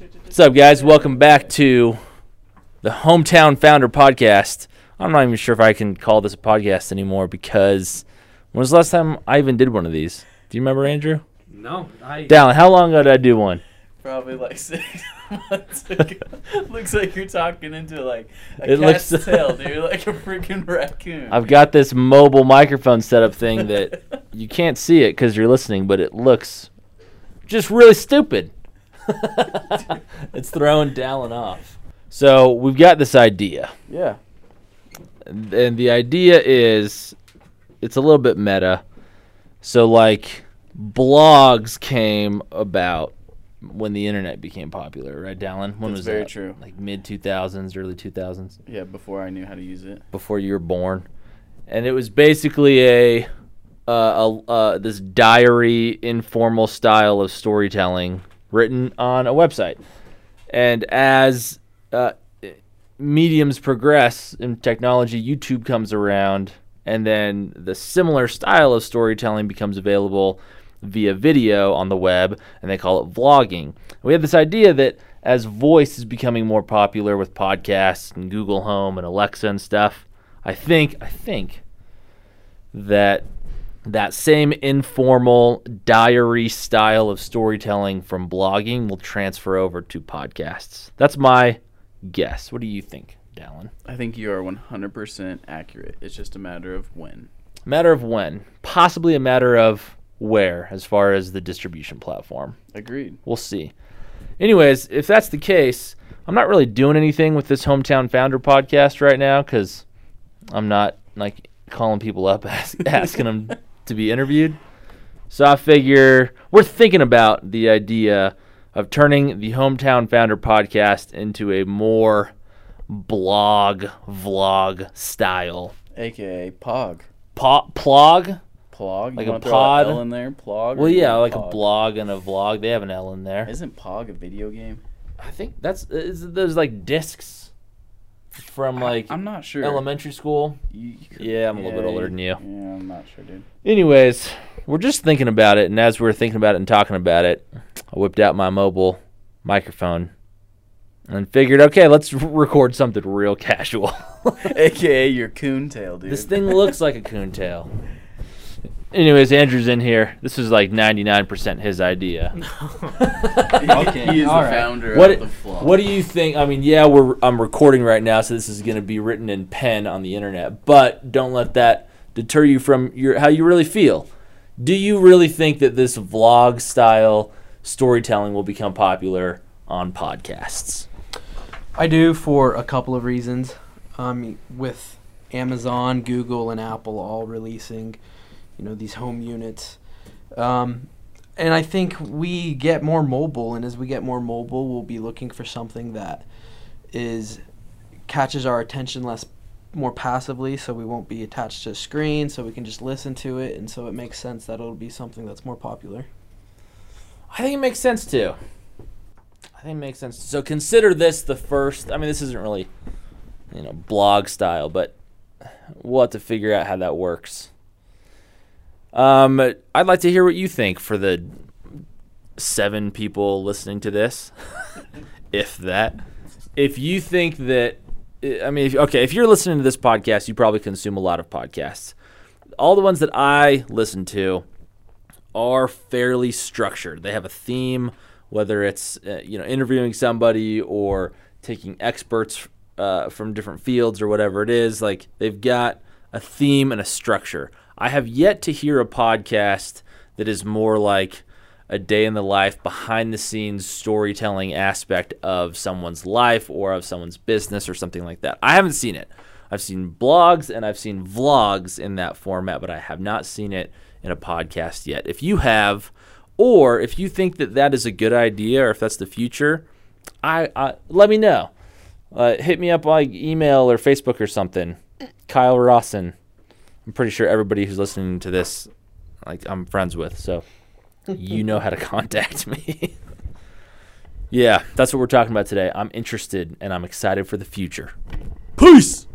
What's up, guys? Welcome back to the Hometown Founder Podcast. I'm not even sure if I can call this a podcast anymore because when was the last time I even did one of these? Do you remember, Andrew? No, I. Dallin, how long ago did I do one? Probably like six months ago. Looks like you're talking into like a It looks- cat's tail, dude. Like a freaking raccoon. I've got this mobile microphone setup thing that you can't see it because you're listening, but it looks just really stupid. it's throwing Dallin off. So we've got this idea. yeah. and and the idea is it's a little bit meta so like blogs came about when the internet became popular right Dallin? when That's was very that true. like mid 2000s early 2000s Yeah, before I knew how to use it. before you were born and it was basically a uh, a uh, this diary informal style of storytelling written on a website and as uh, mediums progress in technology, YouTube comes around, and then the similar style of storytelling becomes available via video on the web, and they call it vlogging. We have this idea that as voice is becoming more popular with podcasts and Google Home and Alexa and stuff, I think I think that that same informal diary style of storytelling from blogging will transfer over to podcasts. That's my guess. What do you think, Dallin? I think you are 100% accurate. It's just a matter of when. Matter of when, possibly a matter of where, as far as the distribution platform. Agreed. We'll see. Anyways, if that's the case, I'm not really doing anything with this hometown founder podcast right now because I'm not like calling people up ask, asking them to be interviewed. So I figure we're thinking about the idea of turning the hometown founder podcast into a more blog vlog style AKA Pog. po- plog. Plog. Like you a pod? L in there? Plog? Well, yeah, like a blog and a vlog. They have an L in there. Isn't Pog a video game? I think that's is, there's like discs from like I'm not sure. elementary school. You- you could- Yeah, I'm a little bit older than you. Yeah, I'm not sure, dude. Anyways, we're just thinking about it, and as we were thinking about it and talking about it, I whipped out my mobile microphone and figured, okay, let's record something real casual. AKA your coontail, dude. this thing looks like a coontail. Anyways, Andrew's in here. This is like 99% his idea. Okay, he is all the right. founder What of the vlog. What do you think? I mean, yeah, we're I'm recording right now, so this is going to be written in pen on the internet. But don't let that deter you from your how you really feel. Do you really think that this vlog style storytelling will become popular on podcasts? I do for a couple of reasons. Um, with Amazon, Google, and Apple all releasing, you know, these home units, um, and I think we get more mobile, and as we get more mobile, we'll be looking for something that is catches our attention less more passively so we won't be attached to a screen so we can just listen to it and so it makes sense that it'll be something that's more popular I think it makes sense too. I think it makes sense. So consider this the first. I mean, this isn't really, you know, blog style, but we'll have to figure out how that works. Um, I'd like to hear what you think for the seven people listening to this, if that. If you think that, I mean, if, okay, if you're listening to this podcast, you probably consume a lot of podcasts. All the ones that I listen to are fairly structured. They have a theme, whether it's uh, you know interviewing somebody or taking experts uh, from different fields or whatever it is. Like they've got a theme and a structure. I have yet to hear a podcast that is more like a day in the life, behind the scenes storytelling aspect of someone's life or of someone's business or something like that. I haven't seen it. I've seen blogs and I've seen vlogs in that format, but I have not seen it in a podcast yet. If you have, or if you think that that is a good idea or if that's the future, I, I let me know. Uh, hit me up like email or Facebook or something. Kyle Rawson. I'm pretty sure everybody who's listening to this, like I'm friends with, so you know how to contact me. yeah, that's what we're talking about today. I'm interested and I'm excited for the future. Peace.